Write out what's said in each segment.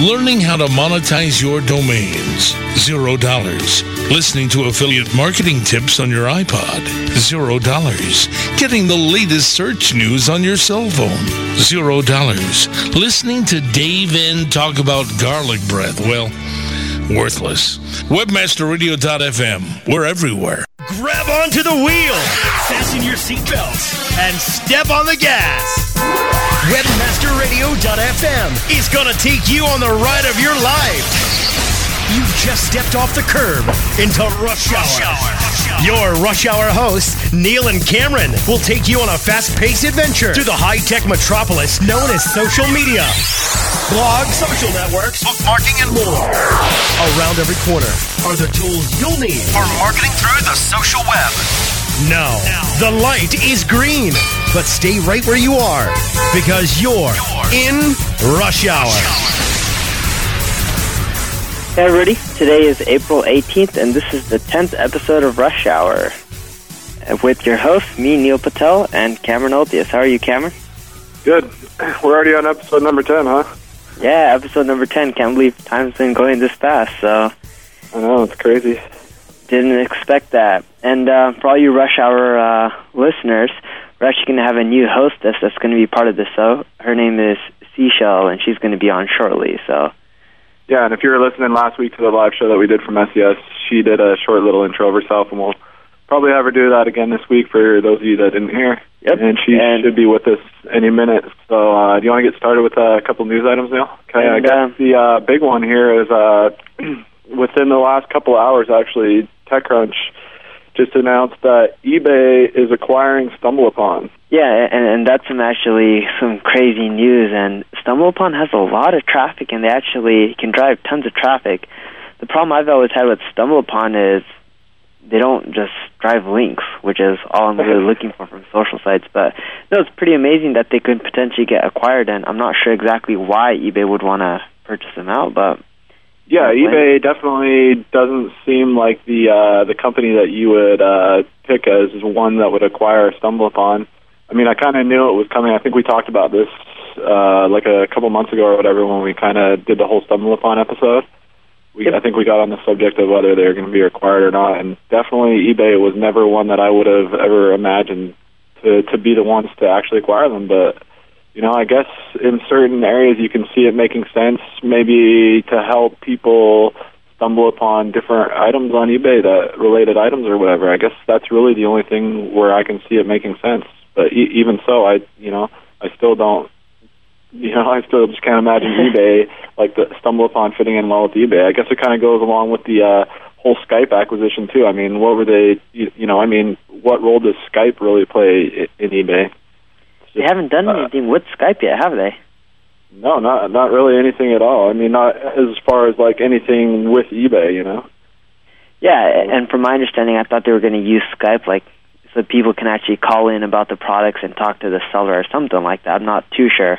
Learning how to monetize your domains. Zero dollars. Listening to affiliate marketing tips on your iPod. Zero dollars. Getting the latest search news on your cell phone. Zero dollars. Listening to Dave N talk about garlic breath. Well, worthless. Webmasterradio.fm. We're everywhere. Grab onto the wheel, fasten your seatbelts, and step on the gas. Webmasterradio.fm is going to take you on the ride of your life. You just stepped off the curb into rush hour. Your rush hour hosts, Neil and Cameron, will take you on a fast paced adventure through the high tech metropolis known as social media. Blogs, social networks, bookmarking, and more. Around every corner are the tools you'll need for marketing through the social web. No, the light is green, but stay right where you are because you're in rush hour. Hey everybody, today is April 18th and this is the 10th episode of Rush Hour. With your host, me, Neil Patel, and Cameron Olthuis. How are you, Cameron? Good. We're already on episode number 10, huh? Yeah, episode number 10. Can't believe time's been going this fast, so. I know, it's crazy. Didn't expect that. And uh, for all you Rush Hour uh, listeners, we're actually going to have a new hostess that's going to be part of the show. Her name is Seashell, and she's going to be on shortly, so. Yeah, and if you were listening last week to the live show that we did from SES, she did a short little intro of herself, and we'll probably have her do that again this week for those of you that didn't hear. Yep. And she And- should be with us any minute. So, uh, do you want to get started with uh, a couple news items, Neil? Okay, I guess uh, the uh, big one here is uh, within the last couple hours, actually, TechCrunch just announced that eBay is acquiring StumbleUpon. Yeah, and, and that's some actually some crazy news. And StumbleUpon has a lot of traffic, and they actually can drive tons of traffic. The problem I've always had with StumbleUpon is they don't just drive links, which is all I'm really looking for from social sites. But no, it's pretty amazing that they could potentially get acquired, and I'm not sure exactly why eBay would want to purchase them out, but Yeah, eBay definitely doesn't seem like the uh, the company that you would uh, pick as one that would acquire StumbleUpon. I mean, I kind of knew it was coming. I think we talked about this uh, like a couple months ago or whatever when we kind of did the whole stumble upon episode. We, Yep. I think we got on the subject of whether they're going to be acquired or not, and definitely eBay was never one that I would have ever imagined to to be the ones to actually acquire them. But you know, I guess in certain areas you can see it making sense, maybe to help people stumble upon different items on eBay that related items or whatever. I guess that's really the only thing where I can see it making sense. But e- even so, I you know I still don't. You know, I still just can't imagine eBay like the stumble upon fitting in well with eBay. I guess it kind of goes along with the uh, whole Skype acquisition too. I mean, what were they? You, you know, I mean, what role does Skype really play i- in eBay? they haven't done Uh, anything with Skype yet, have they? No, not not really anything at all. I mean, not as far as like anything with eBay, you know. Yeah, and from my understanding, I thought they were going to use Skype like so people can actually call in about the products and talk to the seller or something like that. I'm not too sure,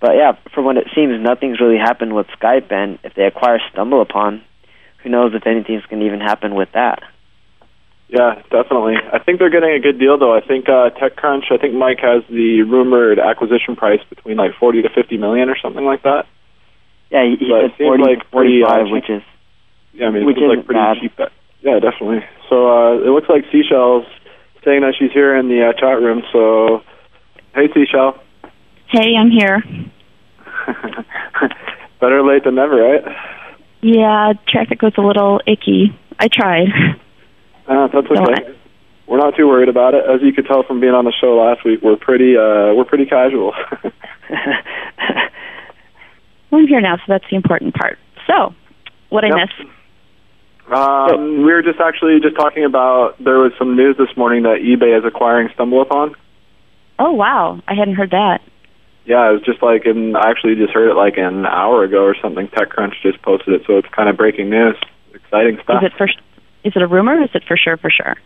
but yeah, from what it seems, nothing's really happened with Skype. And if they acquire StumbleUpon, who knows if anything's going to even happen with that? Yeah, definitely. I think they're getting a good deal, though. I think uh, TechCrunch. I think Mike has the rumored acquisition price between like forty to fifty million or something like that. Yeah, he, he said seems 40 like pretty, uh, 45, which is Yeah, I mean, Which it's like pretty bad. cheap. Yeah, definitely. So uh, it looks like Seashell's saying that she's here in the uh, chat room. So, hey, Seashell. Hey, I'm here. Better late than never, right? Yeah, traffic was a little icky. I tried. Uh, that's okay. We're not too worried about it. As you could tell from being on the show last week, we're pretty uh, we're pretty casual. Well, I'm here now, so that's the important part. So, what I Yep. Um, we were just actually just talking about there was some news this morning that eBay is acquiring StumbleUpon. Oh, wow. I hadn't heard that. Yeah, it was just like, and I actually just heard it like an hour ago or something. TechCrunch just posted it, so it's kind of breaking news. Exciting stuff. Is it for? Is it a rumor? Or is it for sure? For sure.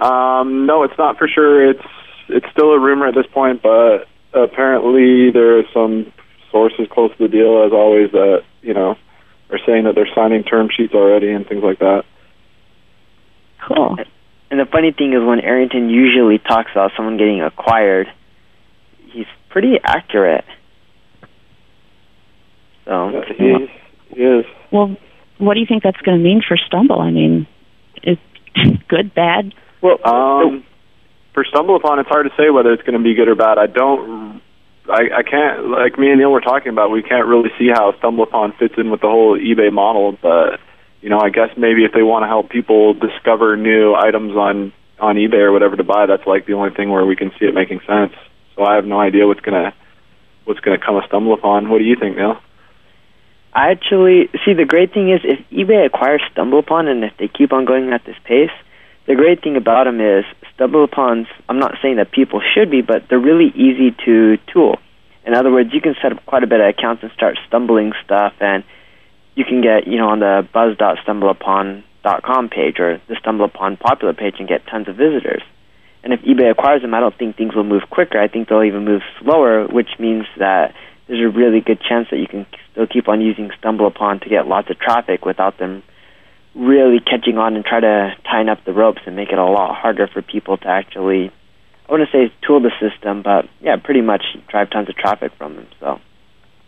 Um, no, it's not for sure. It's it's still a rumor at this point, but apparently there are some sources close to the deal, as always, that you know are saying that they're signing term sheets already and things like that. Cool. And the funny thing is, when Arrington usually talks about someone getting acquired, he's pretty accurate. So Yeah, he, he is. Well, what do you think that's going to mean for Stumble? I mean, is good, bad? well, Um, for stumble upon, it's hard to say whether it's going to be good or bad. I don't. I, I can't. Like me and Neil were talking about, we can't really see how stumble upon fits in with the whole eBay model. But you know, I guess maybe if they want to help people discover new items on on eBay or whatever to buy, that's like the only thing where we can see it making sense. So I have no idea what's gonna what's gonna come a stumble upon. What do you think, Neil? I actually see the great thing is if eBay acquires StumbleUpon and if they keep on going at this pace, the great thing about them is StumbleUpon's. I'm not saying that people should be, but they're really easy to tool. In other words, you can set up quite a bit of accounts and start stumbling stuff, and you can get you know on the buzz.stumbleupon.com page or the StumbleUpon popular page and get tons of visitors. And if eBay acquires them, I don't think things will move quicker. I think they'll even move slower, which means that there's a really good chance that you can still keep on using StumbleUpon to get lots of traffic without them really catching on and try to tighten up the ropes and make it a lot harder for people to actually, I wouldn't say tool the system, but yeah, pretty much drive tons of traffic from them. So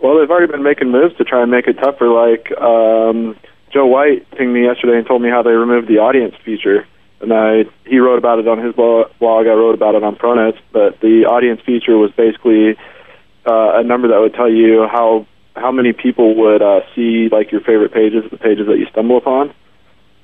Well, they've already been making moves to try and make it tougher. Like um, Joe Whyte pinged me yesterday and told me how they removed the audience feature, and I he wrote about it on his blog. I wrote about it on Pronets, but the audience feature was basically uh, a number that would tell you how how many people would uh, see like your favorite pages, the pages that you stumble upon.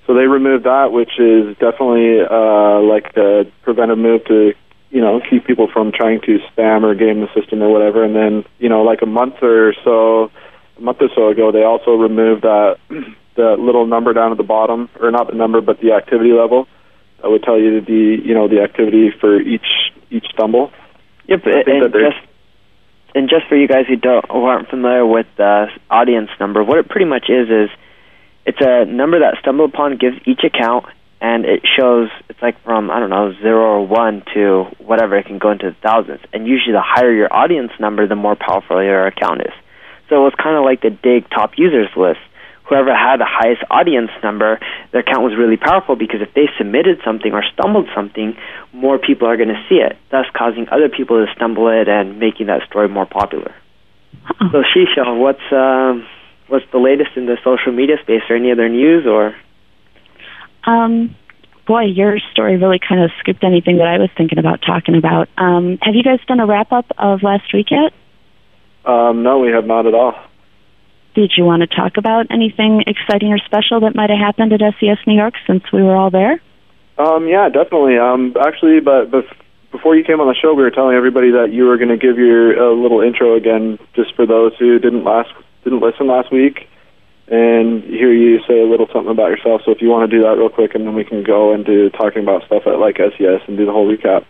So they removed that, which is definitely uh, like a preventive move to you know keep people from trying to spam or game the system or whatever. And then you know like a month or so, a month or so ago, they also removed that the little number down at the bottom, or not the number, but the activity level that would tell you the you know the activity for each each stumble. Yep, and just and just for you guys who don't who aren't familiar with the audience number, what it pretty much is is it's a number that Stumble Upon gives each account, and it shows it's like from I don't know zero or one to whatever it can go into the thousands, and usually the higher your audience number, the more powerful your account is. So it was kind of like the Digg top users list. Whoever had the highest audience number, their account was really powerful because if they submitted something or stumbled something, more people are going to see it, thus causing other people to stumble it and making that story more popular. So, Shisha, what's um, what's the latest in the social media space? Or any other news? Or Um, boy, your story really kind of scooped anything that I was thinking about talking about. Um, have you guys done a wrap up of last week yet? Um, no, we have not at all. Did you want to talk about anything exciting or special that might have happened at SES New York since we were all there? Um, yeah, definitely. Um, actually, but, but before you came on the show, we were telling everybody that you were going to give your uh, little intro again, just for those who didn't last didn't listen last week, and hear you say a little something about yourself. So if you want to do that real quick, and then we can go into talking about stuff at like SES and do the whole recap.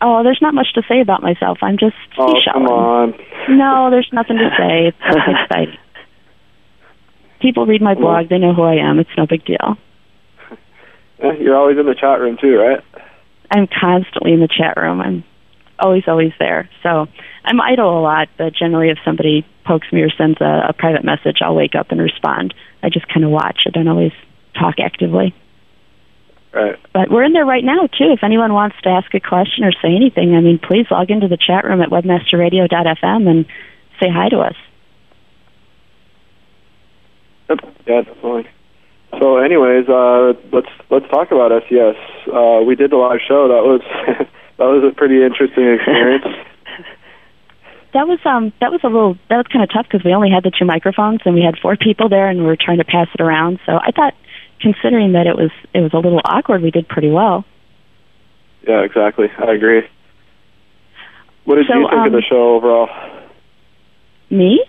Oh, there's not much to say about myself. I'm just Oh, come on. No, there's nothing to say. It's nothing exciting. People read my blog. They know who I am. It's no big deal. You're always in the chat room too, right? I'm constantly in the chat room. I'm always, always there. So I'm idle a lot, but generally, if somebody pokes me or sends a, a private message, I'll wake up and respond. I just kind of watch. I don't always talk actively. Right. But we're in there right now, too. If anyone wants to ask a question or say anything, I mean, please log into the chat room at webmasterradio.fm and say hi to us. Yeah, definitely. So, anyways, uh, let's let's talk about SES. Uh, we did the live show. That was that was a pretty interesting experience. That was um that was a little that was kind of tough because we only had the two microphones and we had four people there and we were trying to pass it around. So I thought, considering that it was it was a little awkward, we did pretty well. yeah, exactly. I agree. What did So, you think of um, the show overall? Me?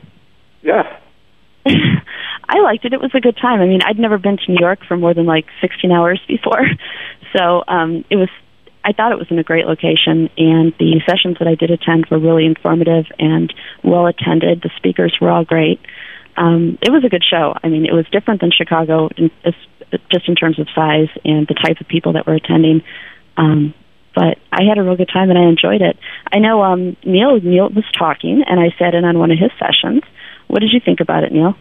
Yeah. I liked it. It was a good time. I mean, I'd never been to New York for more than like 16 hours before, so um, it was. I thought it was in a great location, and the sessions that I did attend were really informative and well attended. The speakers were all great. Um, it was a good show. I mean, it was different than Chicago, in, just in terms of size and the type of people that were attending. Um, but I had a real good time and I enjoyed it. I know um, Neil Neil was talking, and I sat in on one of his sessions. What did you think about it, Neil?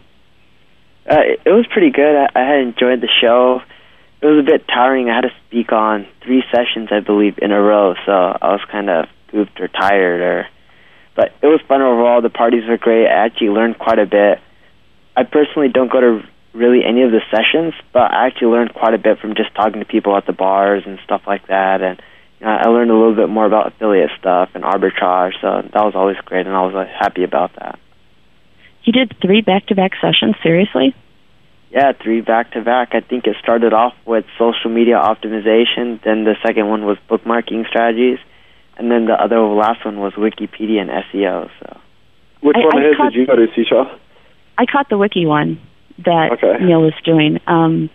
uh, it was pretty good. I, I had enjoyed the show. It was a bit tiring. I had to speak on three sessions, I believe, in a row, so I was kind of goofed or tired. Or, but it was fun overall. The parties were great. I actually learned quite a bit. I personally don't go to really any of the sessions, but I actually learned quite a bit from just talking to people at the bars and stuff like that. And you know, I learned a little bit more about affiliate stuff and arbitrage, so that was always great, and I was uh, happy about that. You did three back-to-back sessions. Seriously? Yeah, three back-to-back. I think it started off with social media optimization. Then the second one was bookmarking strategies, and then the other last one was Wikipedia and SEO. So, which I, one I of his caught, did you go to, Seashaw? I caught the wiki one that Okay. Neil was doing. Um,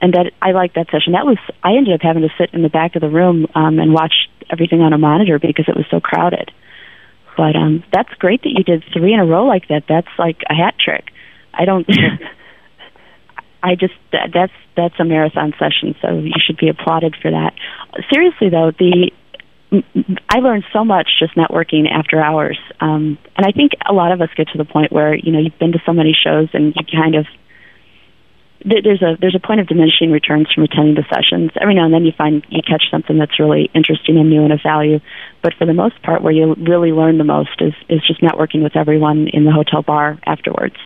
and that I liked that session. That was I ended up having to sit in the back of the room um, and watch everything on a monitor because it was so crowded. But um, that's great that you did three in a row like that. That's like a hat trick. I don't. I just that's that's a marathon session, so you should be applauded for that. Seriously though, the I learned so much just networking after hours, um, and I think a lot of us get to the point where you know you've been to so many shows and you kind of there's a there's a point of diminishing returns from attending the sessions. Every now and then you find you catch something that's really interesting and new and of value, but for the most part, where you really learn the most is is just networking with everyone in the hotel bar afterwards.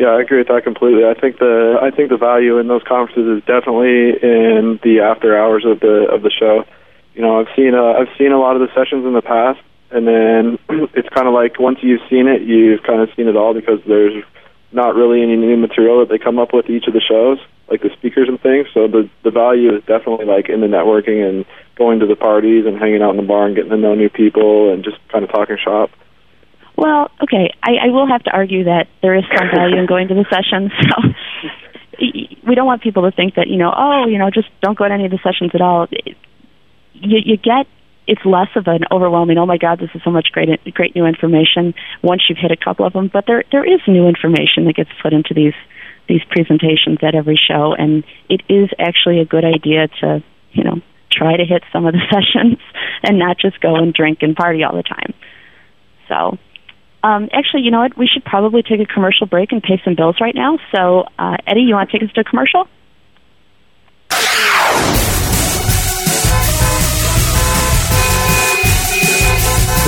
Yeah, I agree with that completely. I think the I think the value in those conferences is definitely in the after hours of the of the show. You know, I've seen uh, I've seen a lot of the sessions in the past, and then it's kind of like once you've seen it, you've kind of seen it all because there's not really any new material that they come up with each of the shows, like the speakers and things. So the the value is definitely like in the networking and going to the parties and hanging out in the bar and getting to know new people and just kind of talking shop. Well, okay, I, I will have to argue that there is some value in going to the sessions. So we don't want people to think that you know, oh, you know, just don't go to any of the sessions at all. You, you get it's less of an overwhelming. Oh my God, this is so much great, great new information. Once you've hit a couple of them, but there there is new information that gets put into these these presentations at every show, and it is actually a good idea to you know try to hit some of the sessions and not just go and drink and party all the time. So um, actually, you know what? We should probably take a commercial break and pay some bills right now. So, uh, Eddie, you want to take us to a commercial?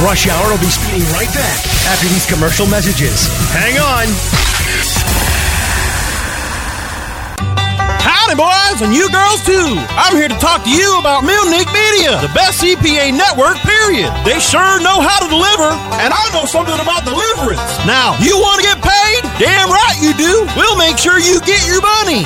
Rush Hour will be speeding right back after these commercial messages. Hang on. Howdy, boys, and you girls too. I'm here to talk to you about Millnic Media, the best CPA network, period. They sure know how to deliver, and I know something about deliverance. Now, you want to get paid? Damn right you do. We'll make sure you get your money.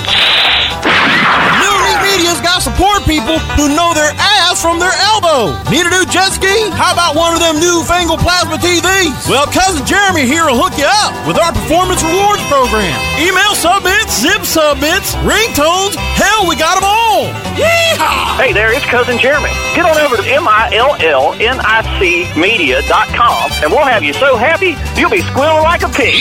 Millnic Media's got support people who know their ass from their elbow. Need a new jet ski? How about one of them newfangled plasma TVs? Well, cousin Jeremy here will hook you up with our performance rewards program. Email submits, zip submits, ringtones. Hell, we got them all. Yeehaw! Hey there, it's Cousin Jeremy. Get on over to M-I-L-L-N-I-C media.com and we'll have you so happy you'll be squealing like a pig.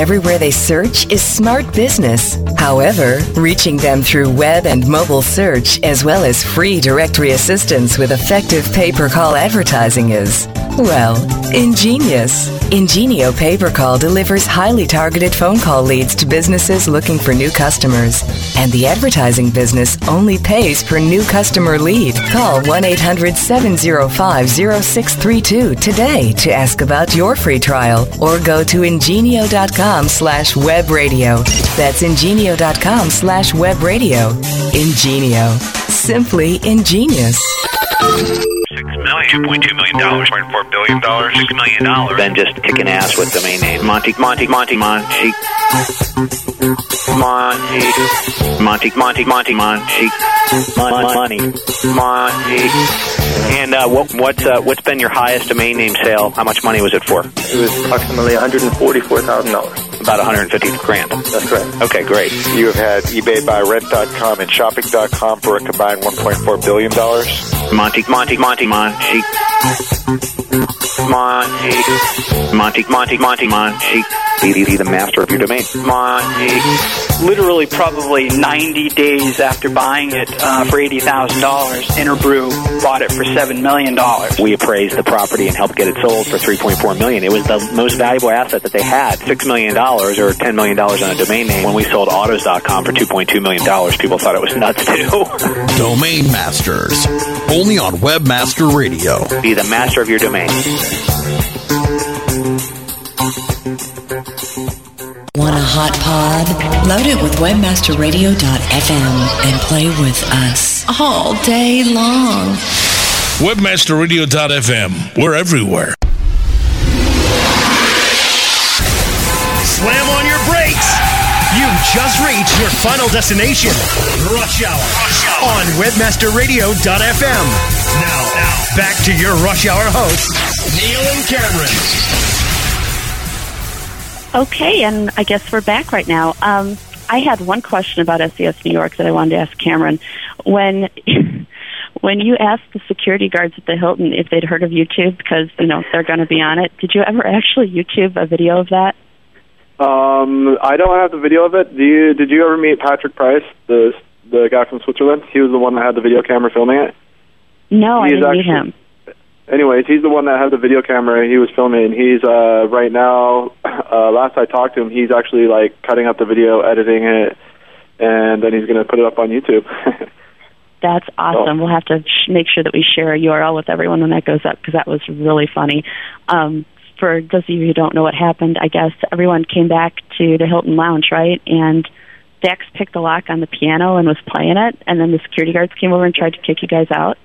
everywhere they search is smart business. However, reaching them through web and mobile search, as well as free directory assistance with effective pay per call advertising is, well, ingenious. Ingenio Pay Per Call delivers highly targeted phone call leads to businesses looking for new customers. And the advertising business only pays per new customer lead. Call 1 800 705 0632 today to ask about your free trial or go to ingenio.com slash web radio. That's ingenio.com slash web radio. Ingenio. Simply ingenious. Two point two million dollars, point four billion dollars, six million dollars. Than just kicking ass with domain name. Monty, Monty, Monty, Monty, Monty, Monty, Monty, Monty, Monty, Monty, Monty. And uh, what, what's uh, what's been your highest domain name sale? How much money was it for? It was approximately one hundred and forty-four thousand dollars. About 150 grand. That's correct. Okay, great. You have had eBay buy rent.com and shopping.com for a combined 1.4 billion dollars. Monty, Monty, Monty, Monty. Monty. Monty, Monty, Monty, Monty. Be, be the master of your domain. Monty. Literally, probably 90 days after buying it uh, for $80,000, Interbrew bought it for $7 million. We appraised the property and helped get it sold for 3.4 million. It was the most valuable asset that they had. $6 million or $10 million on a domain name. When we sold autos.com for $2.2 million, people thought it was nuts too. Domain Masters. Only on Webmaster Radio. Be the master of your domain. Want a hot pod? Load it with webmasterradio.fm and play with us all day long. Webmasterradio.fm. We're everywhere. Just reached your final destination, Rush Hour, on WebmasterRadio.fm. Now, now, back to your Rush Hour hosts, Neil and Cameron. Okay, and I guess we're back right now. Um, I had one question about SES New York that I wanted to ask Cameron. When when you asked the security guards at the Hilton if they'd heard of YouTube because you know they're going to be on it, did you ever actually YouTube a video of that? Um, I don't have the video of it. Do you? Did you ever meet Patrick Price, the the guy from Switzerland? He was the one that had the video camera filming it. No, I He is didn't meet him. Anyways, he's the one that had the video camera. He was filming. He's uh right now. Uh, last I talked to him, he's actually like cutting up the video, editing it, and then he's going to put it up on YouTube. That's awesome. We'll have to sh- make sure that we share a URL with everyone when that goes up because that was really funny. Um, for those of you who don't know what happened, I guess everyone came back to the Hilton Lounge, right? And Dax picked the lock on the piano and was playing it, and then the security guards came over and tried to kick you guys out.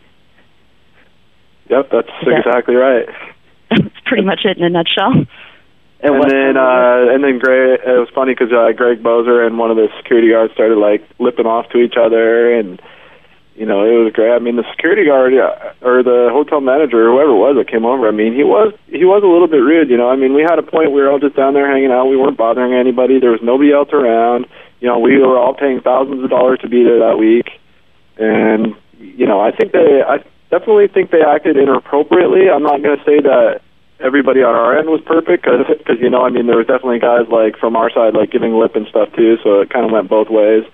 yep, that's Yeah. exactly right. That's pretty much it in a nutshell. And, then, uh, and then Greg, it was funny because uh, Greg Boser and one of the security guards started like lipping off to each other, and you know it was great. I mean, the security guard uh, or the hotel manager, whoever it was that came over, I mean, he was he was a little bit rude. You know, I mean, we had a point we were all just down there hanging out. We weren't bothering anybody. There was nobody else around. You know, we were all paying thousands of dollars to be there that week, and you know, I think they, I definitely think they acted inappropriately. I'm not going to say that everybody on our end was perfect because you know I mean there was definitely guys like from our side like giving lip and stuff too, so it kind of went both ways.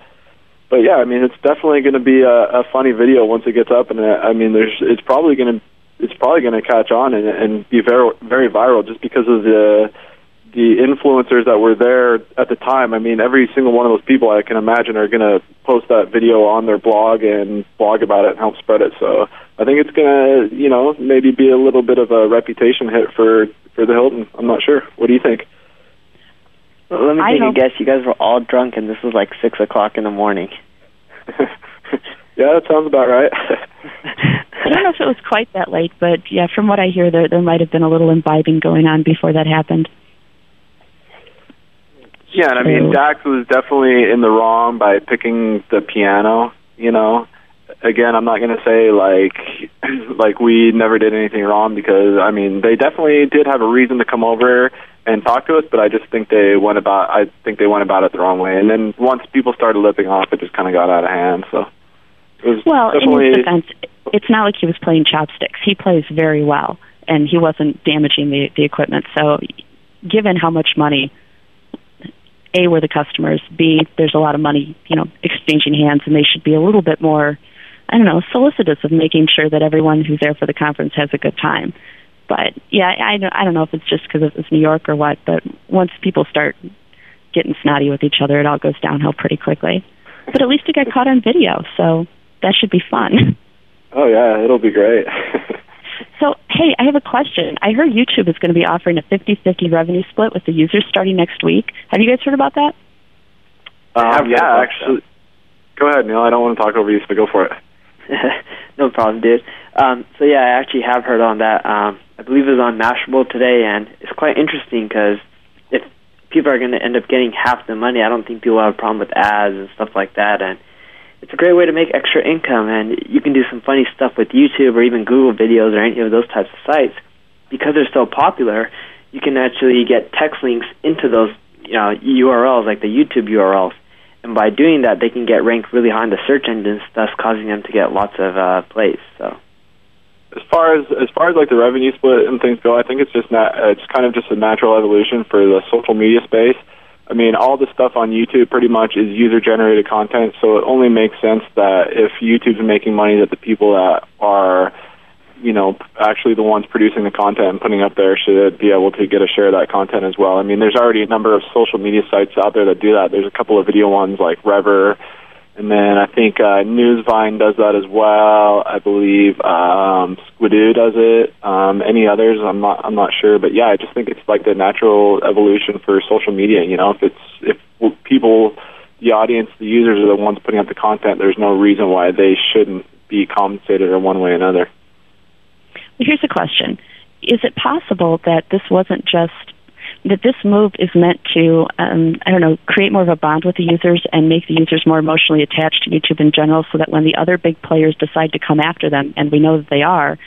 But yeah, I mean it's definitely going to be a, a funny video once it gets up, and uh, I mean there's it's probably going to it's probably going to catch on and, and be very very viral just because of the the influencers that were there at the time. I mean every single one of those people I can imagine are going to post that video on their blog and blog about it and help spread it. So I think it's gonna, you know, maybe be a little bit of a reputation hit for for the Hilton. I'm not sure. What do you think? Well, let me I take a hope- guess. You guys were all drunk, and this was like six o'clock in the morning. Yeah, that sounds about right. I don't know if it was quite that late, but yeah, from what I hear, there there might have been a little imbibing going on before that happened. yeah, and I mean Dax was definitely in the wrong by picking the piano. You know, again, I'm not gonna say like like we never did anything wrong because I mean they definitely did have a reason to come over and talk to us, but I just think they went about I think they went about it the wrong way. And then once people started lipping off, it just kind of got out of hand. So it was Well, in his defense, it's not like he was playing chopsticks. He plays very well, and he wasn't damaging the the equipment. So, given how much money, a were the customers, b there's a lot of money, you know, exchanging hands, and they should be a little bit more, I don't know, solicitous of making sure that everyone who's there for the conference has a good time. But yeah, I I don't, I don't know if it's just because it's New York or what, but once people start getting snotty with each other, it all goes downhill pretty quickly. But at least it got caught on video, so that should be fun. Oh yeah, it'll be great. So, hey, I have a question. I heard YouTube is going to be offering a 50-50 revenue split with the users starting next week. Have you guys heard about that? Um, yeah, actually. Go ahead, Neil. I don't want to talk over you, so go for it. no problem, dude. Um, so yeah, I actually have heard on that. Um, I believe was on Mashable today, and it's quite interesting because if people are going to end up getting half the money, I don't think people have a problem with ads and stuff like that, and it's a great way to make extra income. And you can do some funny stuff with YouTube or even Google videos or any of those types of sites because they're so popular. You can actually get text links into those you know URLs like the YouTube URLs, and by doing that, they can get ranked really high in the search engines, thus causing them to get lots of uh, plays. So far as as far as like the revenue split and things go, I think it's just not. It's uh, kind of just a natural evolution for the social media space. I mean, all the stuff on YouTube pretty much is user generated content, so it only makes sense that if YouTube's making money, that the people that are, you know, actually the ones producing the content and putting up there should be able to get a share of that content as well. I mean, there's already a number of social media sites out there that do that. There's a couple of video ones like Revver and then I think uh, Newsvine does that as well. I believe um, Squidoo does it. Um, any others? I'm not. I'm not sure. But yeah, I just think it's like the natural evolution for social media. You know, if it's if people, the audience, the users are the ones putting out the content, there's no reason why they shouldn't be compensated in one way or another. Well, here's a question: Is it possible that this wasn't just that this move is meant to, um, I don't know, create more of a bond with the users and make the users more emotionally attached to YouTube in general so that when the other big players decide to come after them, and we know that they are,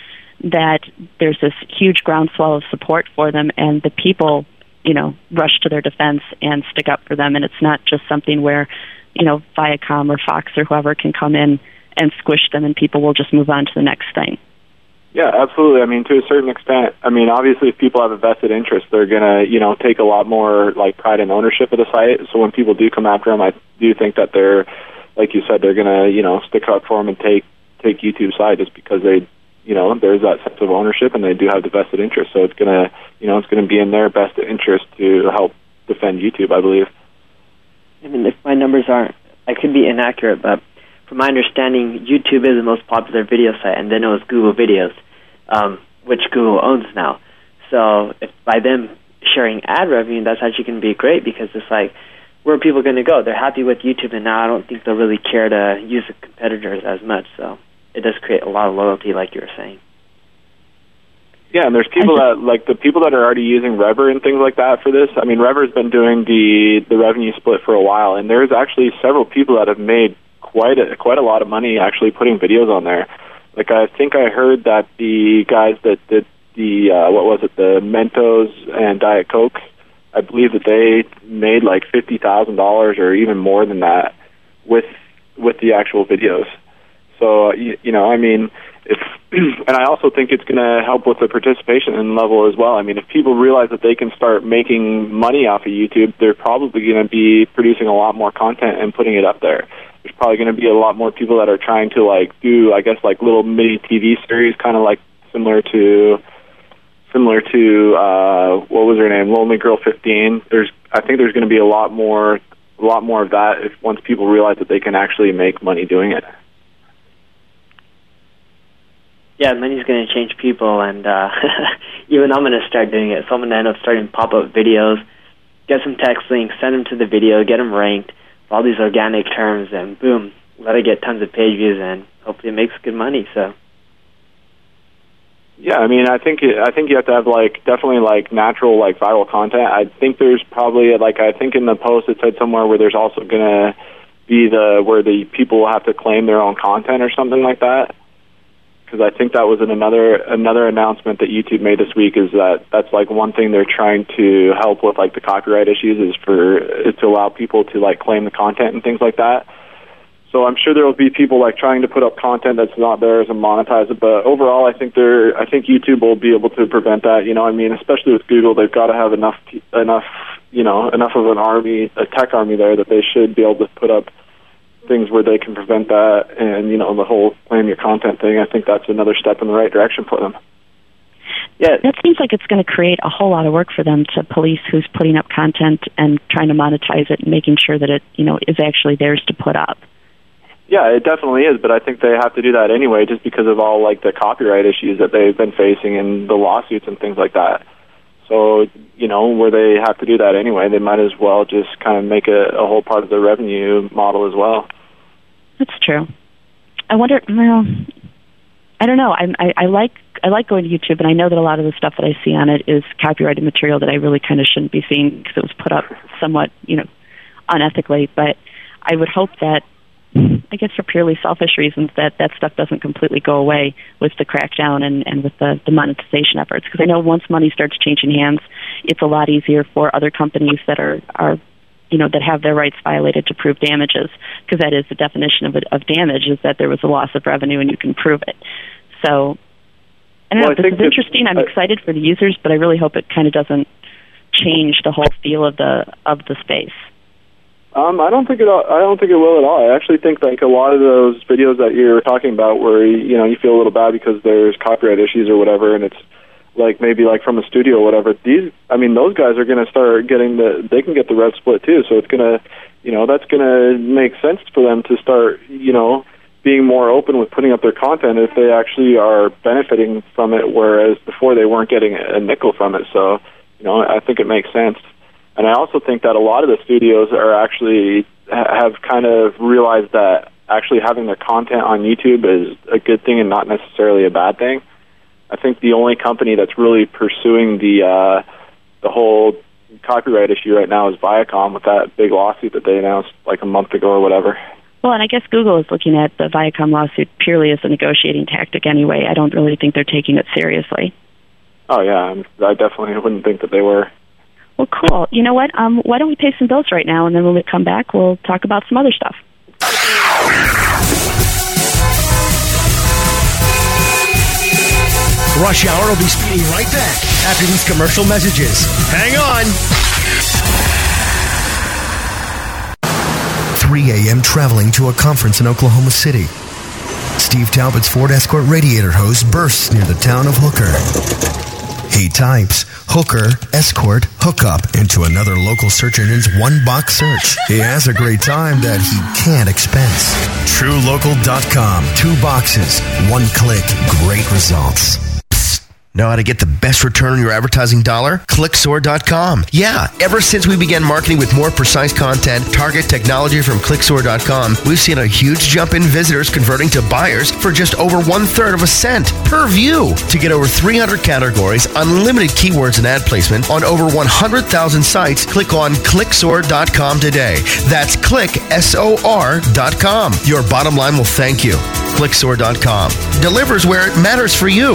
that there's this huge groundswell of support for them and the people, you know, rush to their defense and stick up for them. And it's not just something where, you know, Viacom or Fox or whoever can come in and squish them and people will just move on to the next thing. Yeah, absolutely. I mean, to a certain extent. I mean, obviously, if people have a vested interest, they're gonna, you know, take a lot more like pride and ownership of the site. So when people do come after them, I do think that they're, like you said, they're gonna, you know, stick up for them and take take YouTube's side just because they, you know, there's that sense of ownership and they do have the vested interest. So it's gonna, you know, it's gonna be in their best interest to help defend YouTube. I believe. I mean, if my numbers aren't, I could be inaccurate, but from my understanding, YouTube is the most popular video site, and then it was Google Videos um, which Google owns now. So if by them sharing ad revenue, that's actually going to be great because it's like, where are people going to go? They're happy with YouTube, and now I don't think they'll really care to use the competitors as much. So it does create a lot of loyalty, like you were saying. Yeah, and there's people that like the people that are already using Revver and things like that for this. I mean, Revver's been doing the the revenue split for a while, and there's actually several people that have made quite a quite a lot of money actually putting videos on there. Like I think I heard that the guys that did the uh, what was it, the Mentos and Diet Coke, I believe that they made like fifty thousand dollars or even more than that with with the actual videos. So you, you know, I mean, if and I also think it's going to help with the participation level as well. I mean, if people realize that they can start making money off of YouTube, they're probably going to be producing a lot more content and putting it up there there's probably going to be a lot more people that are trying to like do, I guess, like little mini TV series, kind of like similar to similar to uh, what was her name, Lonely Girl 15. There's, I think there's going to be a lot more, a lot more of that if once people realize that they can actually make money doing it. Yeah, money's going to change people, and uh, even I'm going to start doing it. So I'm going to end up starting pop-up videos, get some text links, send them to the video, get them ranked all these organic terms, and boom, let it get tons of page views, and hopefully it makes good money. So. Yeah, I mean, I think I think you have to have like definitely like natural like viral content. I think there's probably like I think in the post it said somewhere where there's also gonna be the where the people have to claim their own content or something like that because I think that was in another another announcement that YouTube made this week is that that's like one thing they're trying to help with like the copyright issues is for is to allow people to like claim the content and things like that. So I'm sure there will be people like trying to put up content that's not theirs and monetize it. But overall, I think they're I think YouTube will be able to prevent that. You know, I mean, especially with Google, they've got to have enough enough you know enough of an army, a tech army there that they should be able to put up things where they can prevent that and you know the whole claim your content thing i think that's another step in the right direction for them. Yeah that seems like it's going to create a whole lot of work for them to police who's putting up content and trying to monetize it and making sure that it you know is actually theirs to put up. Yeah it definitely is but i think they have to do that anyway just because of all like the copyright issues that they've been facing and the lawsuits and things like that. So, you know, where they have to do that anyway, they might as well just kind of make a, a whole part of the revenue model as well. That's true. I wonder. Well, I don't know. I, I I like I like going to YouTube, and I know that a lot of the stuff that I see on it is copyrighted material that I really kind of shouldn't be seeing because it was put up somewhat, you know, unethically. But I would hope that I guess for purely selfish reasons that that stuff doesn't completely go away with the crackdown and, and with the, the monetization efforts. Because I know once money starts changing hands, it's a lot easier for other companies that are, are you know, that have their rights violated to prove damages. Because that is the definition of, of damage is that there was a loss of revenue and you can prove it. So, I don't Well, know, I this is that- interesting. I'm I- excited for the users, but I really hope it kind of doesn't change the whole feel of the of the space. Um, I don't think it. I don't think it will at all. I actually think like a lot of those videos that you're talking about, where you know you feel a little bad because there's copyright issues or whatever, and it's like maybe like from a studio or whatever. These, I mean, those guys are going to start getting the. They can get the rev split too, so it's gonna, you know, that's going to make sense for them to start, you know, being more open with putting up their content if they actually are benefiting from it, whereas before they weren't getting a nickel from it. So, you know, I think it makes sense. And I also think that a lot of the studios are actually have kind of realized that actually having their content on YouTube is a good thing and not necessarily a bad thing. I think the only company that's really pursuing the uh, the whole copyright issue right now is Viacom with that big lawsuit that they announced like a month ago or whatever. Well, and I guess Google is looking at the Viacom lawsuit purely as a negotiating tactic anyway. I don't really think they're taking it seriously. Oh yeah, I definitely wouldn't think that they were. Well, cool. You know what? Um, why don't we pay some bills right now, and then when we come back, we'll talk about some other stuff. Rush Hour will be speeding right back after these commercial messages. Hang on. 3 a.m. traveling to a conference in Oklahoma City. Steve Talbot's Ford Escort radiator hose bursts near the town of Hooker. He types Hooker, Escort, Hookup into another local search engine's one box search. He has a great time that he can't expense. TrueLocal.com. Two boxes, one click, great results. Know how to get the best return on your advertising dollar? Clicksor.com. Yeah, ever since we began marketing with more precise content, target technology from Clicksor.com, we've seen a huge jump in visitors converting to buyers for just over one third of a cent per view. To get over 300 categories, unlimited keywords and ad placement on over 100,000 sites, click on Clicksor.com today. That's clicksor.com. Your bottom line will thank you. Clicksor.com delivers where it matters for you.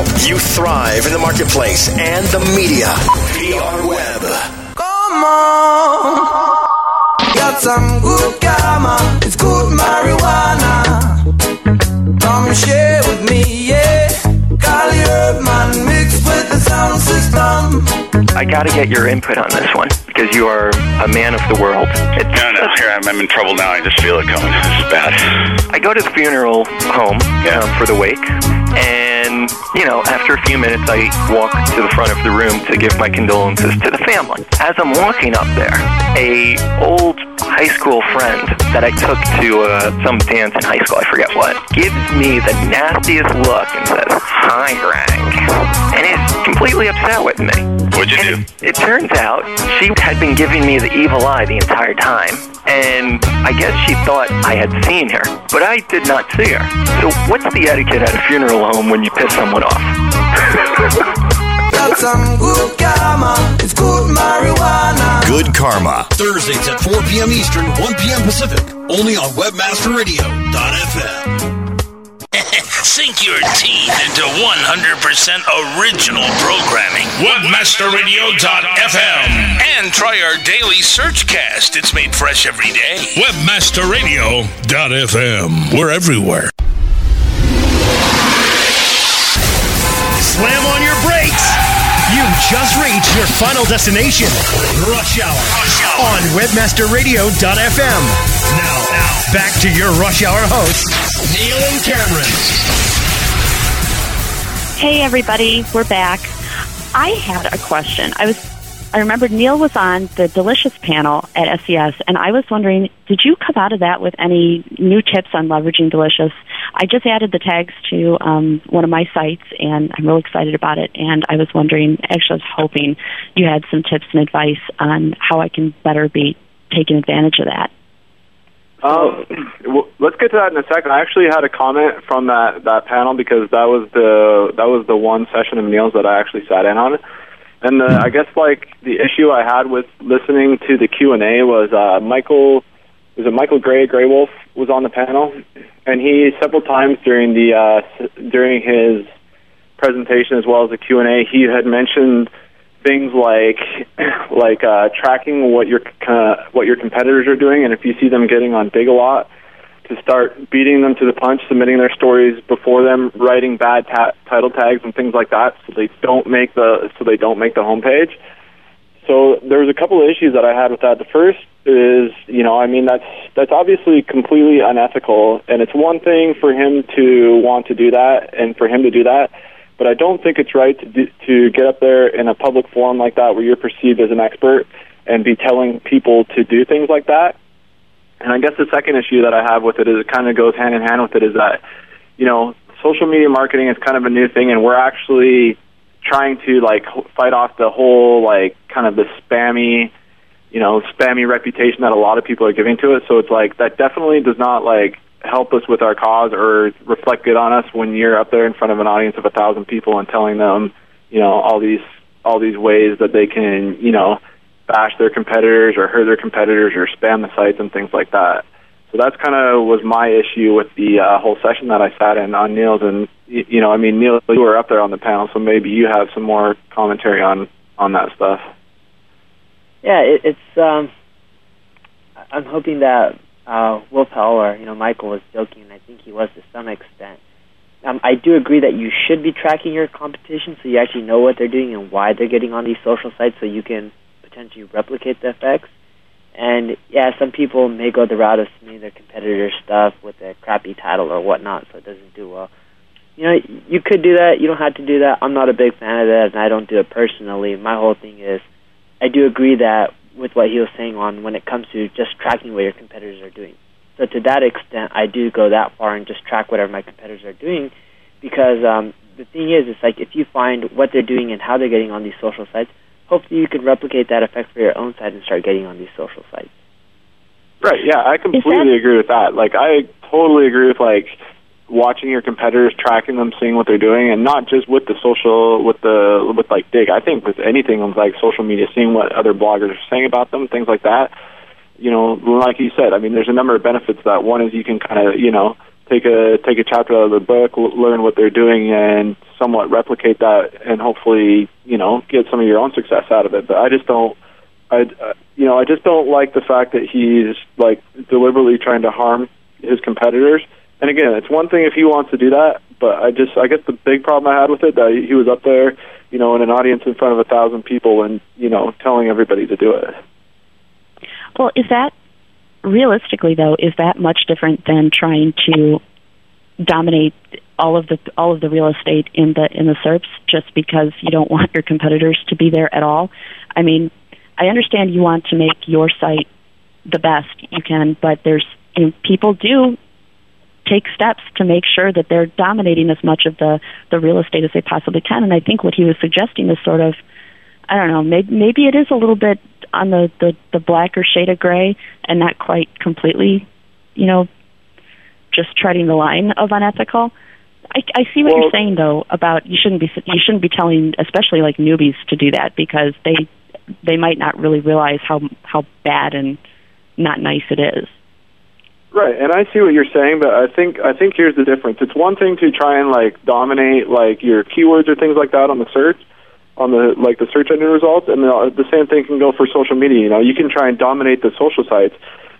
you thrive in the marketplace and the media. PR Web. Come on. Got some good karma. It's good marijuana. Come share with me, yeah. Call your man mixed with the sound system. I got to get your input on this one because you are a man of the world. It's, No, no, here I'm, I'm in trouble now. I just feel it coming. This is bad. I go to the funeral home um, for the wake, and you know, after a few minutes, I walk to the front of the room to give my condolences to the family. As I'm walking up there, a old high school friend that I took to uh, some dance in high school, I forget what, gives me the nastiest look and says, "Hi, Greg," and is completely upset with me. What'd you do? It turns out she had been giving me the evil eye the entire time, and I guess she thought I had seen her, but I did not see her. So, what's the etiquette at a funeral home when you piss someone off? Got some good karma. It's good marijuana. Good Karma. Thursdays at 4 p.m. Eastern, 1 p.m. Pacific. Only on WebmasterRadio.fm. Sink your teeth into 100% original programming. Webmasterradio.fm. And try our daily search cast. It's made fresh every day. Webmasterradio.fm. We're everywhere. Slam on your brakes. You've just reached your final destination, Rush Hour, on WebmasterRadio.fm. Now, now, back to your Rush Hour hosts, Neil and Cameron. Hey, everybody, we're back. I had a question. I was I remember Neil was on the Delicious panel at SES, and I was wondering, did you come out of that with any new tips on leveraging Delicious? I just added the tags to um, one of my sites, and I'm really excited about it. And I was wondering, actually, I was hoping you had some tips and advice on how I can better be taking advantage of that. Um, well, let's get to that in a second. I actually had a comment from that that panel because that was the that was the one session of Neil's that I actually sat in on. And the, I guess like the issue I had with listening to the Q and A was uh, Michael was it Michael Gray Gray Wolf was on the panel, and he several times during the uh, during his presentation as well as the Q and A he had mentioned things like like uh, tracking what your uh, what your competitors are doing, and if you see them getting on Digg a lot, to start beating them to the punch, submitting their stories before them, writing bad ta- title tags and things like that, so they don't make the so they don't make the homepage. So there's a couple of issues that I had with that. The first is, you know, I mean that's that's obviously completely unethical, and it's one thing for him to want to do that and for him to do that, but I don't think it's right to do, to get up there in a public forum like that where you're perceived as an expert and be telling people to do things like that. And I guess the second issue that I have with it is it kind of goes hand in hand with it is that, you know, social media marketing is kind of a new thing, and we're actually trying to like fight off the whole like kind of the spammy, you know, spammy reputation that a lot of people are giving to it. So it's like that definitely does not like help us with our cause or reflect good on us when you're up there in front of an audience of a thousand people and telling them, you know, all these all these ways that they can, you know, bash their competitors or hurt their competitors or spam the sites and things like that. So that's kind of was my issue with the uh, whole session that I sat in on Neil's, and you know, I mean, Neil, you were up there on the panel, so maybe you have some more commentary on on that stuff. Yeah, it, it's. um I'm hoping that uh, Will Pell or you know Michael was joking, and I think he was to some extent. Um, I do agree that you should be tracking your competition so you actually know what they're doing and why they're getting on these social sites, so you can potentially replicate the effects. And yeah, some people may go the route of submitting their competitor stuff with a crappy title or whatnot, so it doesn't do well. You know, you could do that. You don't have to do that. I'm not a big fan of that, and I don't do it personally. My whole thing is, I do agree that with what he was saying on when it comes to just tracking what your competitors are doing. So to that extent, I do go that far and just track whatever my competitors are doing, because um, the thing is, it's like if you find what they're doing and how they're getting on these social sites, hopefully you can replicate that effect for your own site and start getting on these social sites. Right. Yeah, I completely agree with that. Like, I totally agree with like watching your competitors, tracking them, seeing what they're doing, and not just with the social, with the with like Digg. I think with anything with like social media, seeing what other bloggers are saying about them, things like that. You know, like you said, I mean, there's a number of benefits. That one is you can kind of, you know, take a take a chapter out of the book, learn what they're doing, and somewhat replicate that, and hopefully, you know, get some of your own success out of it. But I just don't, I, you know, I just don't like the fact that he's like deliberately trying to harm his competitors. And again, it's one thing if he wants to do that, but I just, I guess the big problem I had with it that he was up there, you know, in an audience in front of a thousand people, and you know, telling everybody to do it. Well, is that realistically though is that much different than trying to dominate all of the all of the real estate in the in the SERPs just because you don't want your competitors to be there at all. I mean, I understand you want to make your site the best you can, but there's you know, people do take steps to make sure that they're dominating as much of the the real estate as they possibly can. And I think what he was suggesting is sort of I don't know, maybe maybe it is a little bit on the the the blacker shade of gray and not quite completely, you know, just treading the line of unethical. I, I see what Well- you're saying though about you shouldn't be you shouldn't be telling especially like newbies to do that because they they might not really realize how how bad and not nice it is. Right, and I see what you're saying, but I think I think here's the difference. It's one thing to try and like dominate like your keywords or things like that on the search, on the like the search engine results, and the, the same thing can go for social media. You know, you can try and dominate the social sites,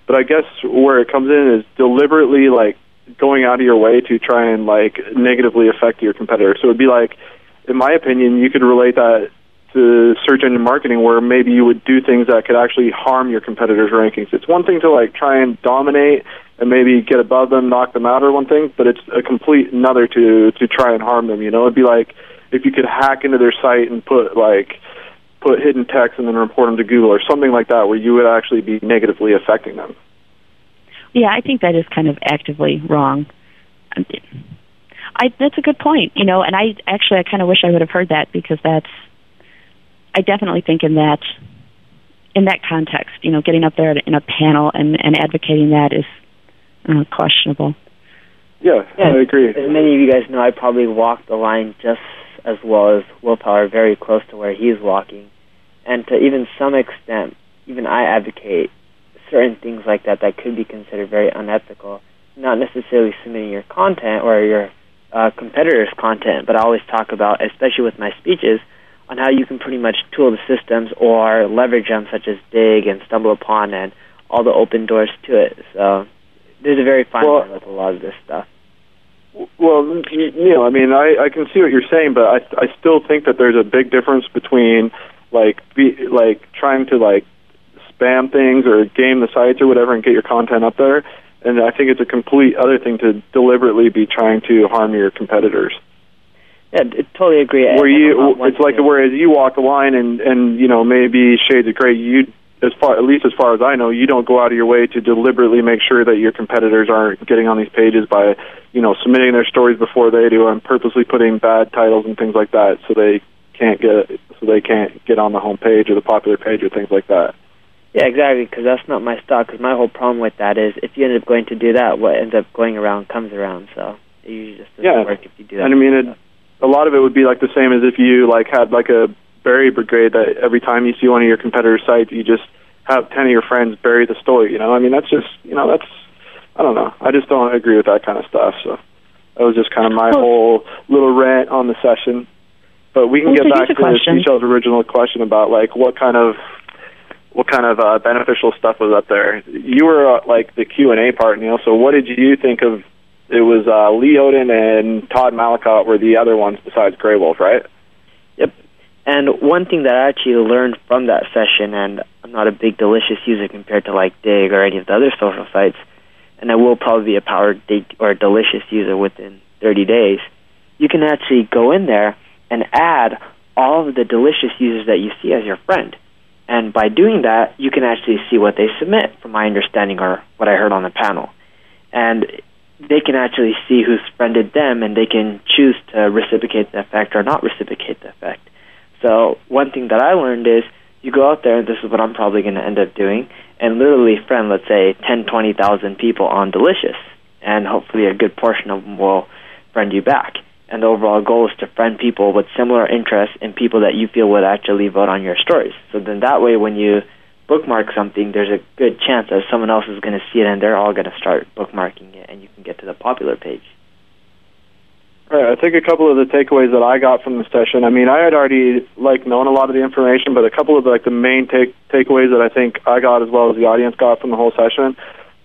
but I guess where it comes in is deliberately like going out of your way to try and like negatively affect your competitor. So it'd be like, in my opinion, you could relate that to search engine marketing where maybe you would do things that could actually harm your competitors' rankings. It's one thing to like try and dominate and maybe get above them, knock them out or one thing, but it's a complete another to to try and harm them, you know? It'd be like if you could hack into their site and put like put hidden text and then report them to Google or something like that, where you would actually be negatively affecting them. Yeah, I think that is kind of actively wrong. I that's a good point, you know, and I actually I kind of wish I would have heard that because that's I definitely think in that in that context, you know, getting up there in a panel and and advocating that is uh, questionable. Yeah, Yeah, I agree. As many of you guys know, I probably walked the line just as well as Willpower, very close to where he's walking. And to even some extent, even I advocate certain things like that that could be considered very unethical. Not necessarily submitting your content or your uh, competitors' content, but I always talk about, especially with my speeches, on how you can pretty much tool the systems or leverage them, such as Digg and StumbleUpon and all the open doors to it. So there's a very fine line with a lot of this stuff. Well, Neil, I mean, I, I can see what you're saying, but I I still think that there's a big difference between like be like trying to like spam things or game the sites or whatever and get your content up there, and I think it's a complete other thing to deliberately be trying to harm your competitors. Yeah, I totally agree. Where you, it's like whereas you walk the line and and you know maybe shades of gray, you as far at least as far as I know, you don't go out of your way to deliberately make sure that your competitors aren't getting on these pages by you know submitting their stories before they do and purposely putting bad titles and things like that so they can't get so they can't get on the home page or the popular page or things like that. Yeah, exactly. Because that's not my style. Because my whole problem with that is, if you end up going to do that, what ends up going around comes around. So it usually just doesn't Yeah. work if you do that. And I mean, it, a lot of it would be like the same as if you like had like a bury brigade that every time you see one of your competitors' sites, you just have ten of your friends bury the story. You know, I mean, that's just you know, that's I don't know. I just don't agree with that kind of stuff. So that was just kind of my whole little rant on the session. But we can get back to question. Michelle's original question about like what kind of what kind of uh, beneficial stuff was up there. You were uh, like the Q and A part, Neil. So what did you think of? It was uh, Lee Odden and Todd Malicoat were the other ones besides Grey Wolf, right? And one thing that I actually learned from that session, and I'm not a big Delicious user compared to like Digg or any of the other social sites, and I will probably be a Power Digg or a Delicious user within 30 days. You can actually go in there and add all of the Delicious users that you see as your friend. And by doing that, you can actually see what they submit, from my understanding or what I heard on the panel. And they can actually see who's friended them, and they can choose to reciprocate the effect or not reciprocate the effect. So one thing that I learned is you go out there, and this is what I'm probably going to end up doing, and literally friend, let's say, 10, 20,000 people on Delicious, and hopefully a good portion of them will friend you back. And the overall goal is to friend people with similar interests and people that you feel would actually vote on your stories. So then that way, when you bookmark something, there's a good chance that someone else is going to see it, and they're all going to start bookmarking it, and you can get to the popular page. Right. I think a couple of the takeaways that I got from the session. I mean, I had already like known a lot of the information, but a couple of like the main take takeaways that I think I got as well as the audience got from the whole session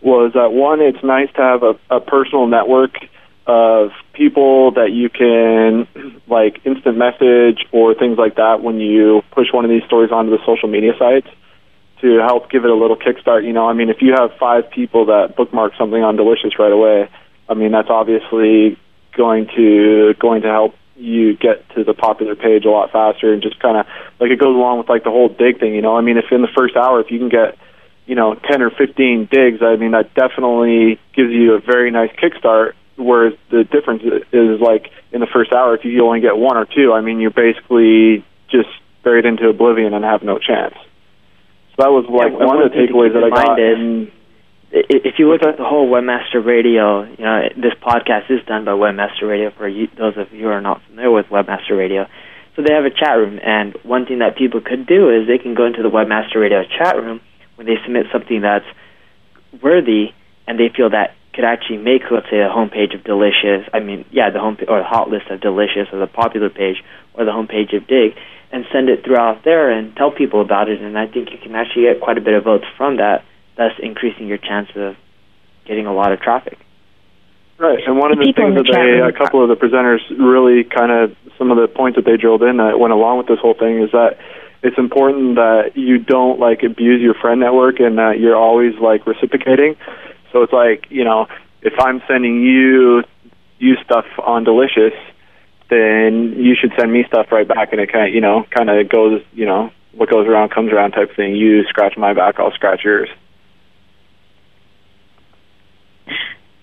was that one, it's nice to have a, a personal network of people that you can like instant message or things like that when you push one of these stories onto the social media sites to help give it a little kickstart. You know, I mean, if you have five people that bookmark something on Delicious right away, I mean, that's obviously going to going to help you get to the popular page a lot faster and just kind of like it goes along with like the whole Digg thing. You know, I mean, if in the first hour if you can get you know ten or fifteen digs, I mean, that definitely gives you a very nice kickstart. Whereas the difference is like in the first hour, if you only get one or two, I mean, you're basically just buried into oblivion and have no chance. So that was like Yeah, one of the takeaways that I got. and- If you look at the whole Webmaster Radio, you know this podcast is done by Webmaster Radio. For you, those of you who are not familiar with Webmaster Radio, so they have a chat room, and one thing that people could do is they can go into the Webmaster Radio chat room when they submit something that's worthy, and they feel that could actually make, let's say, the homepage of Delicious. I mean, yeah, the home or the hot list of Delicious, or the popular page, or the homepage of Digg, and send it throughout there and tell people about it. And I think you can actually get quite a bit of votes from that, thus increasing your chance of getting a lot of traffic. Right, and one of the People things that chat they, a couple of the presenters really kind of, some of the points that they drilled in that went along with this whole thing is that it's important that you don't like abuse your friend network and that you're always like reciprocating. So it's like, you know, if I'm sending you you stuff on Delicious, then you should send me stuff right back, and it kind of, you know, kind of goes, you know, what goes around comes around type thing. You scratch my back, I'll scratch yours.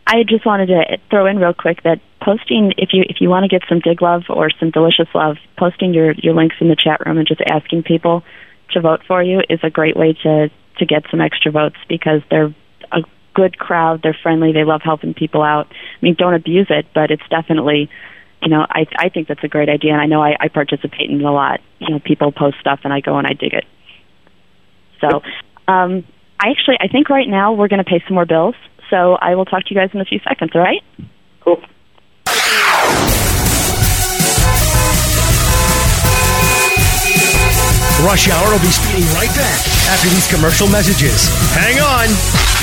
I just wanted to throw in real quick that posting if you if you want to get some Digg love or some delicious love, posting your your links in the chat room and just asking people to vote for you is a great way to to get some extra votes because they're a good crowd, they're friendly, they love helping people out. I mean, don't abuse it, but it's definitely you know, I I think that's a great idea and I know I, I participate in it a lot. You know, people post stuff and I go and I dig it. So um I actually I think right now we're gonna pay some more bills. So I will talk to you guys in a few seconds, all right? Cool. Rush Hour will be speeding right back after these commercial messages. Hang on.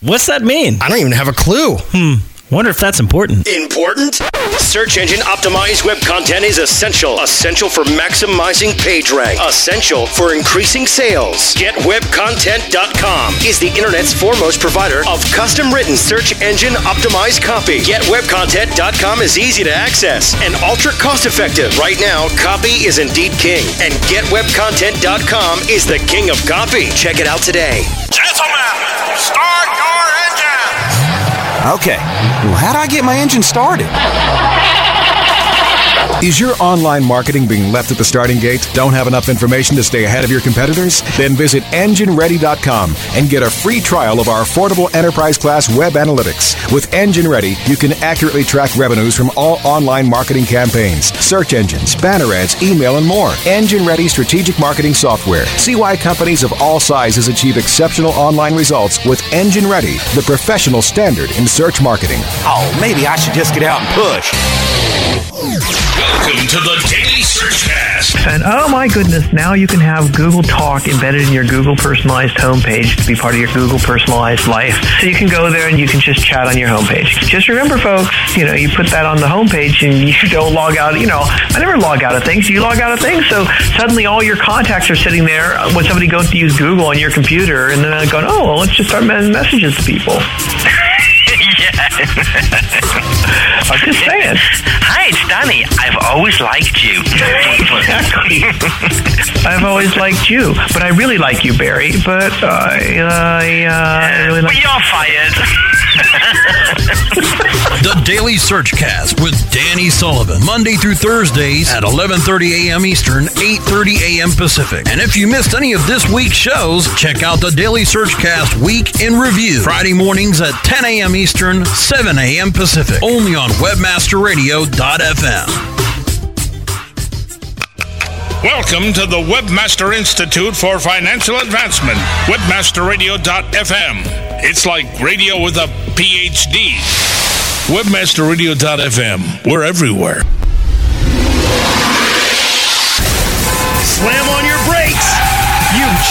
What's that mean? I don't even have a clue. Hmm. Wonder if that's important. Important? Search engine optimized web content is essential. Essential for maximizing page rank. Essential for increasing sales. GetWebContent.com is the internet's foremost provider of custom written search engine optimized copy. GetWebContent.com is easy to access and ultra cost effective. Right now, copy is indeed king, and GetWebContent.com is the king of copy. Check it out today. Gentlemen, start your! Okay, well, how do I get my engine started? Is your online marketing being left at the starting gate? Don't have enough information to stay ahead of your competitors? Then visit EngineReady.com and get a free trial of our affordable enterprise class web analytics. With Engine Ready, you can accurately track revenues from all online marketing campaigns, search engines, banner ads, email, and more. Engine Ready strategic marketing software. See why companies of all sizes achieve exceptional online results with Engine Ready, the professional standard in search marketing. Oh, maybe I should just get out and push. Welcome to the Daily Searchcast. And oh my goodness, now you can have Google Talk embedded in your Google personalized homepage to be part of your Google personalized life. So you can go there and you can just chat on your homepage. Just remember, folks, you know, you put that on the homepage and you don't log out. You know, I never log out of things. You log out of things. So suddenly all your contacts are sitting there when somebody goes to use Google on your computer and then they're going, oh, well, let's just start sending messages to people. I'm just saying. Hi, it's Danny. I've always liked you. exactly. I've always liked you, but I really like you, Barry. But I, uh, I, uh, I really like. Well, you're fired. The Daily Searchcast with Danny Sullivan, Monday through Thursdays at 11:30 a.m. Eastern, 8:30 a.m. Pacific. And if you missed any of this week's shows, check out the Daily Searchcast Week in Review, Friday mornings at 10 a.m. Eastern, 7 a.m. Pacific, only on WebmasterRadio.fm. Welcome to the Webmaster Institute for Financial Advancement, webmasterradio.fm. It's like radio with a PhD. Webmasterradio.fm. We're everywhere. Slam on your brakes. You've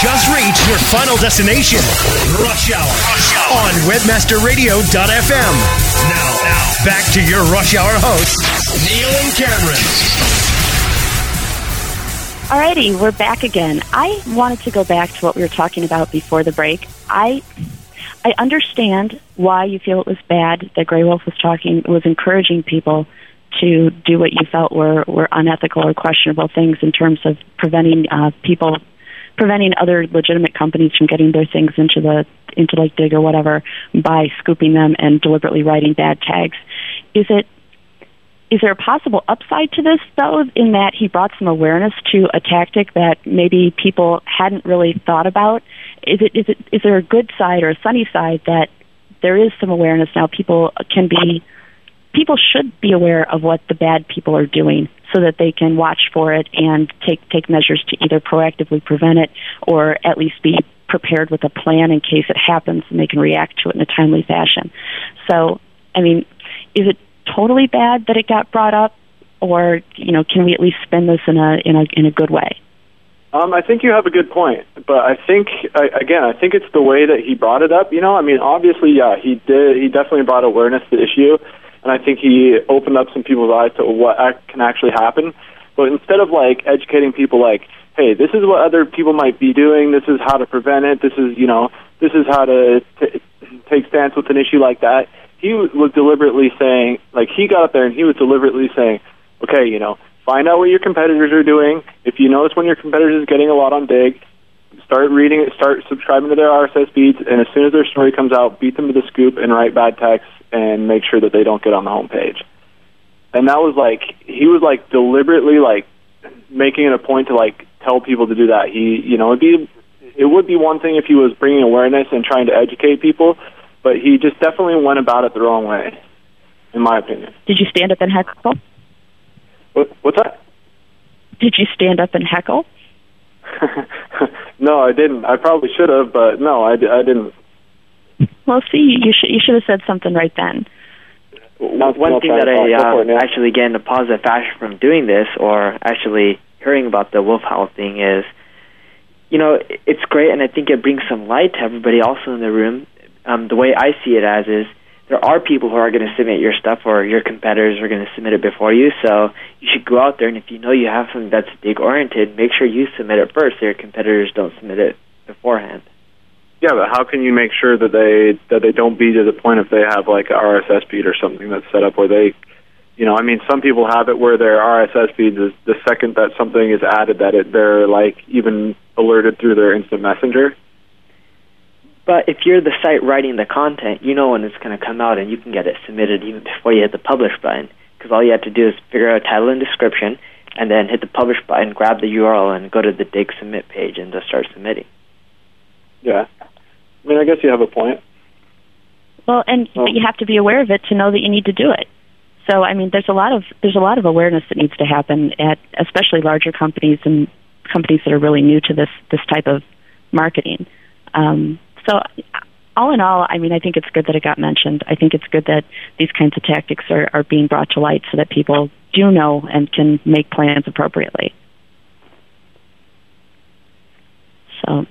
just reached your final destination, Rush Hour, on WebmasterRadio.fm. Now, now, back to your Rush Hour hosts, Neil and Cameron. Alrighty, we're back again. I wanted to go back to what we were talking about before the break. I I understand why you feel it was bad that Grey Wolf was talking was encouraging people to do what you felt were were unethical or questionable things in terms of preventing uh, people preventing other legitimate companies from getting their things into the into like Digg or whatever by scooping them and deliberately writing bad tags. Is it is there a possible upside to this though in that he brought some awareness to a tactic that maybe people hadn't really thought about is it is it is there a good side or a sunny side that there is some awareness now people can be people should be aware of what the bad people are doing so that they can watch for it and take take measures to either proactively prevent it or at least be prepared with a plan in case it happens and they can react to it in a timely fashion so i mean is it totally bad that it got brought up, or you know, can we at least spin this in a in a in a good way? Um, I think you have a good point, but I think I, again, I think it's the way that he brought it up. You know, I mean, obviously, yeah, he did. He definitely brought awareness to the issue, and I think he opened up some people's eyes to what ac- can actually happen. But instead of like educating people, like, hey, this is what other people might be doing. This is how to prevent it. This is, you know, this is how to t- take stance with an issue like that. He was deliberately saying, like, he got up there and he was deliberately saying, okay, you know, find out what your competitors are doing. If you notice when your competitors is getting a lot on Digg, start reading it, start subscribing to their RSS feeds, and as soon as their story comes out, beat them to the scoop and write bad text and make sure that they don't get on the homepage. And that was like he was like deliberately like making it a point to like tell people to do that. He, you know, it'd be it would be one thing if he was bringing awareness and trying to educate people, but he just definitely went about it the wrong way, in my opinion. Did you stand up and heckle? What, what's that? Did you stand up and heckle? no, I didn't. I probably should have, but no, I, I didn't. Well, see, you should you should have said something right then. One no, thing that I talk. Go for it, uh, actually get in a positive fashion from doing this, or actually hearing about the wolf howl thing, is, you know, it's great, and I think it brings some light to everybody also in the room. Um, the way I see it as is, there are people who are going to submit your stuff, or your competitors are going to submit it before you. So you should go out there, and if you know you have something that's Digg oriented, make sure you submit it first, so your competitors don't submit it beforehand. Yeah, but how can you make sure that they that they don't be to the point if they have like a RSS feed or something that's set up where they, you know, I mean, some people have it where their RSS feeds is the second that something is added that it they're like even alerted through their instant messenger. But if you're the site writing the content, you know when it's going to come out, and you can get it submitted even before you hit the publish button. Because all you have to do is figure out a title and description, and then hit the publish button, grab the URL, and go to the Digg Submit page, and just start submitting. Yeah, I mean, I guess you have a point. Well, and but you have to be aware of it to know that you need to do it. So, I mean, there's a lot of there's a lot of awareness that needs to happen at especially larger companies and companies that are really new to this this type of marketing. Um, so, all in all, I mean, I think it's good that it got mentioned. I think it's good that these kinds of tactics are, are being brought to light so that people do know and can make plans appropriately. So,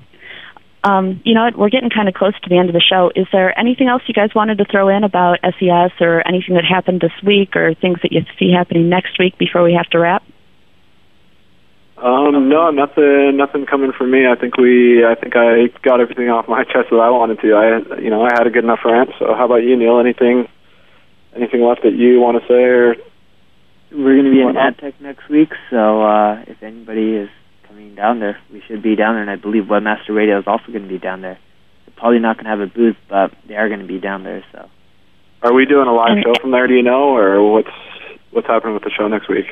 um, you know what? We're getting kind of close to the end of the show. Is there anything else you guys wanted to throw in about SES or anything that happened this week or things that you see happening next week before we have to wrap? Um, no, nothing, nothing coming from me. I think we, I think I got everything off my chest that I wanted to. I, you know, I had a good enough rant. So, how about you, Neil? Anything, anything left that you want to say? Or We're going to be in Whatnot? AdTech next week, so uh, if anybody is coming down there, we should be down there, and I believe Webmaster Radio is also going to be down there. They're probably not going to have a booth, but they are going to be down there. So are we doing a live show from there? Do you know, or what's what's happening with the show next week?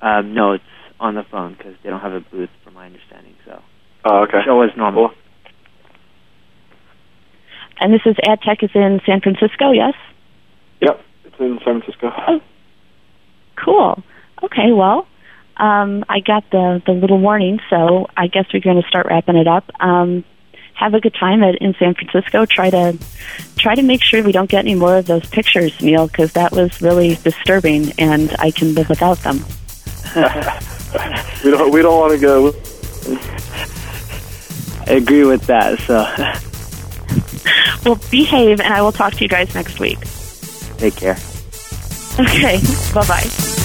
um, no, it's on the phone because they don't have a booth, from my understanding. So Oh, okay. show is normal. And this is AdTech is in San Francisco, yes? Yep, it's in San Francisco. Oh, Cool. Okay, well, um, I got the, the little warning, so I guess we're going to start wrapping it up. Um, have a good time at, in San Francisco. Try to try to make sure we don't get any more of those pictures, Neil, because that was really disturbing, and I can live without them. we don't we don't want to go. I agree with that. So Well, behave, and I will talk to you guys next week. take care. Okay, bye bye.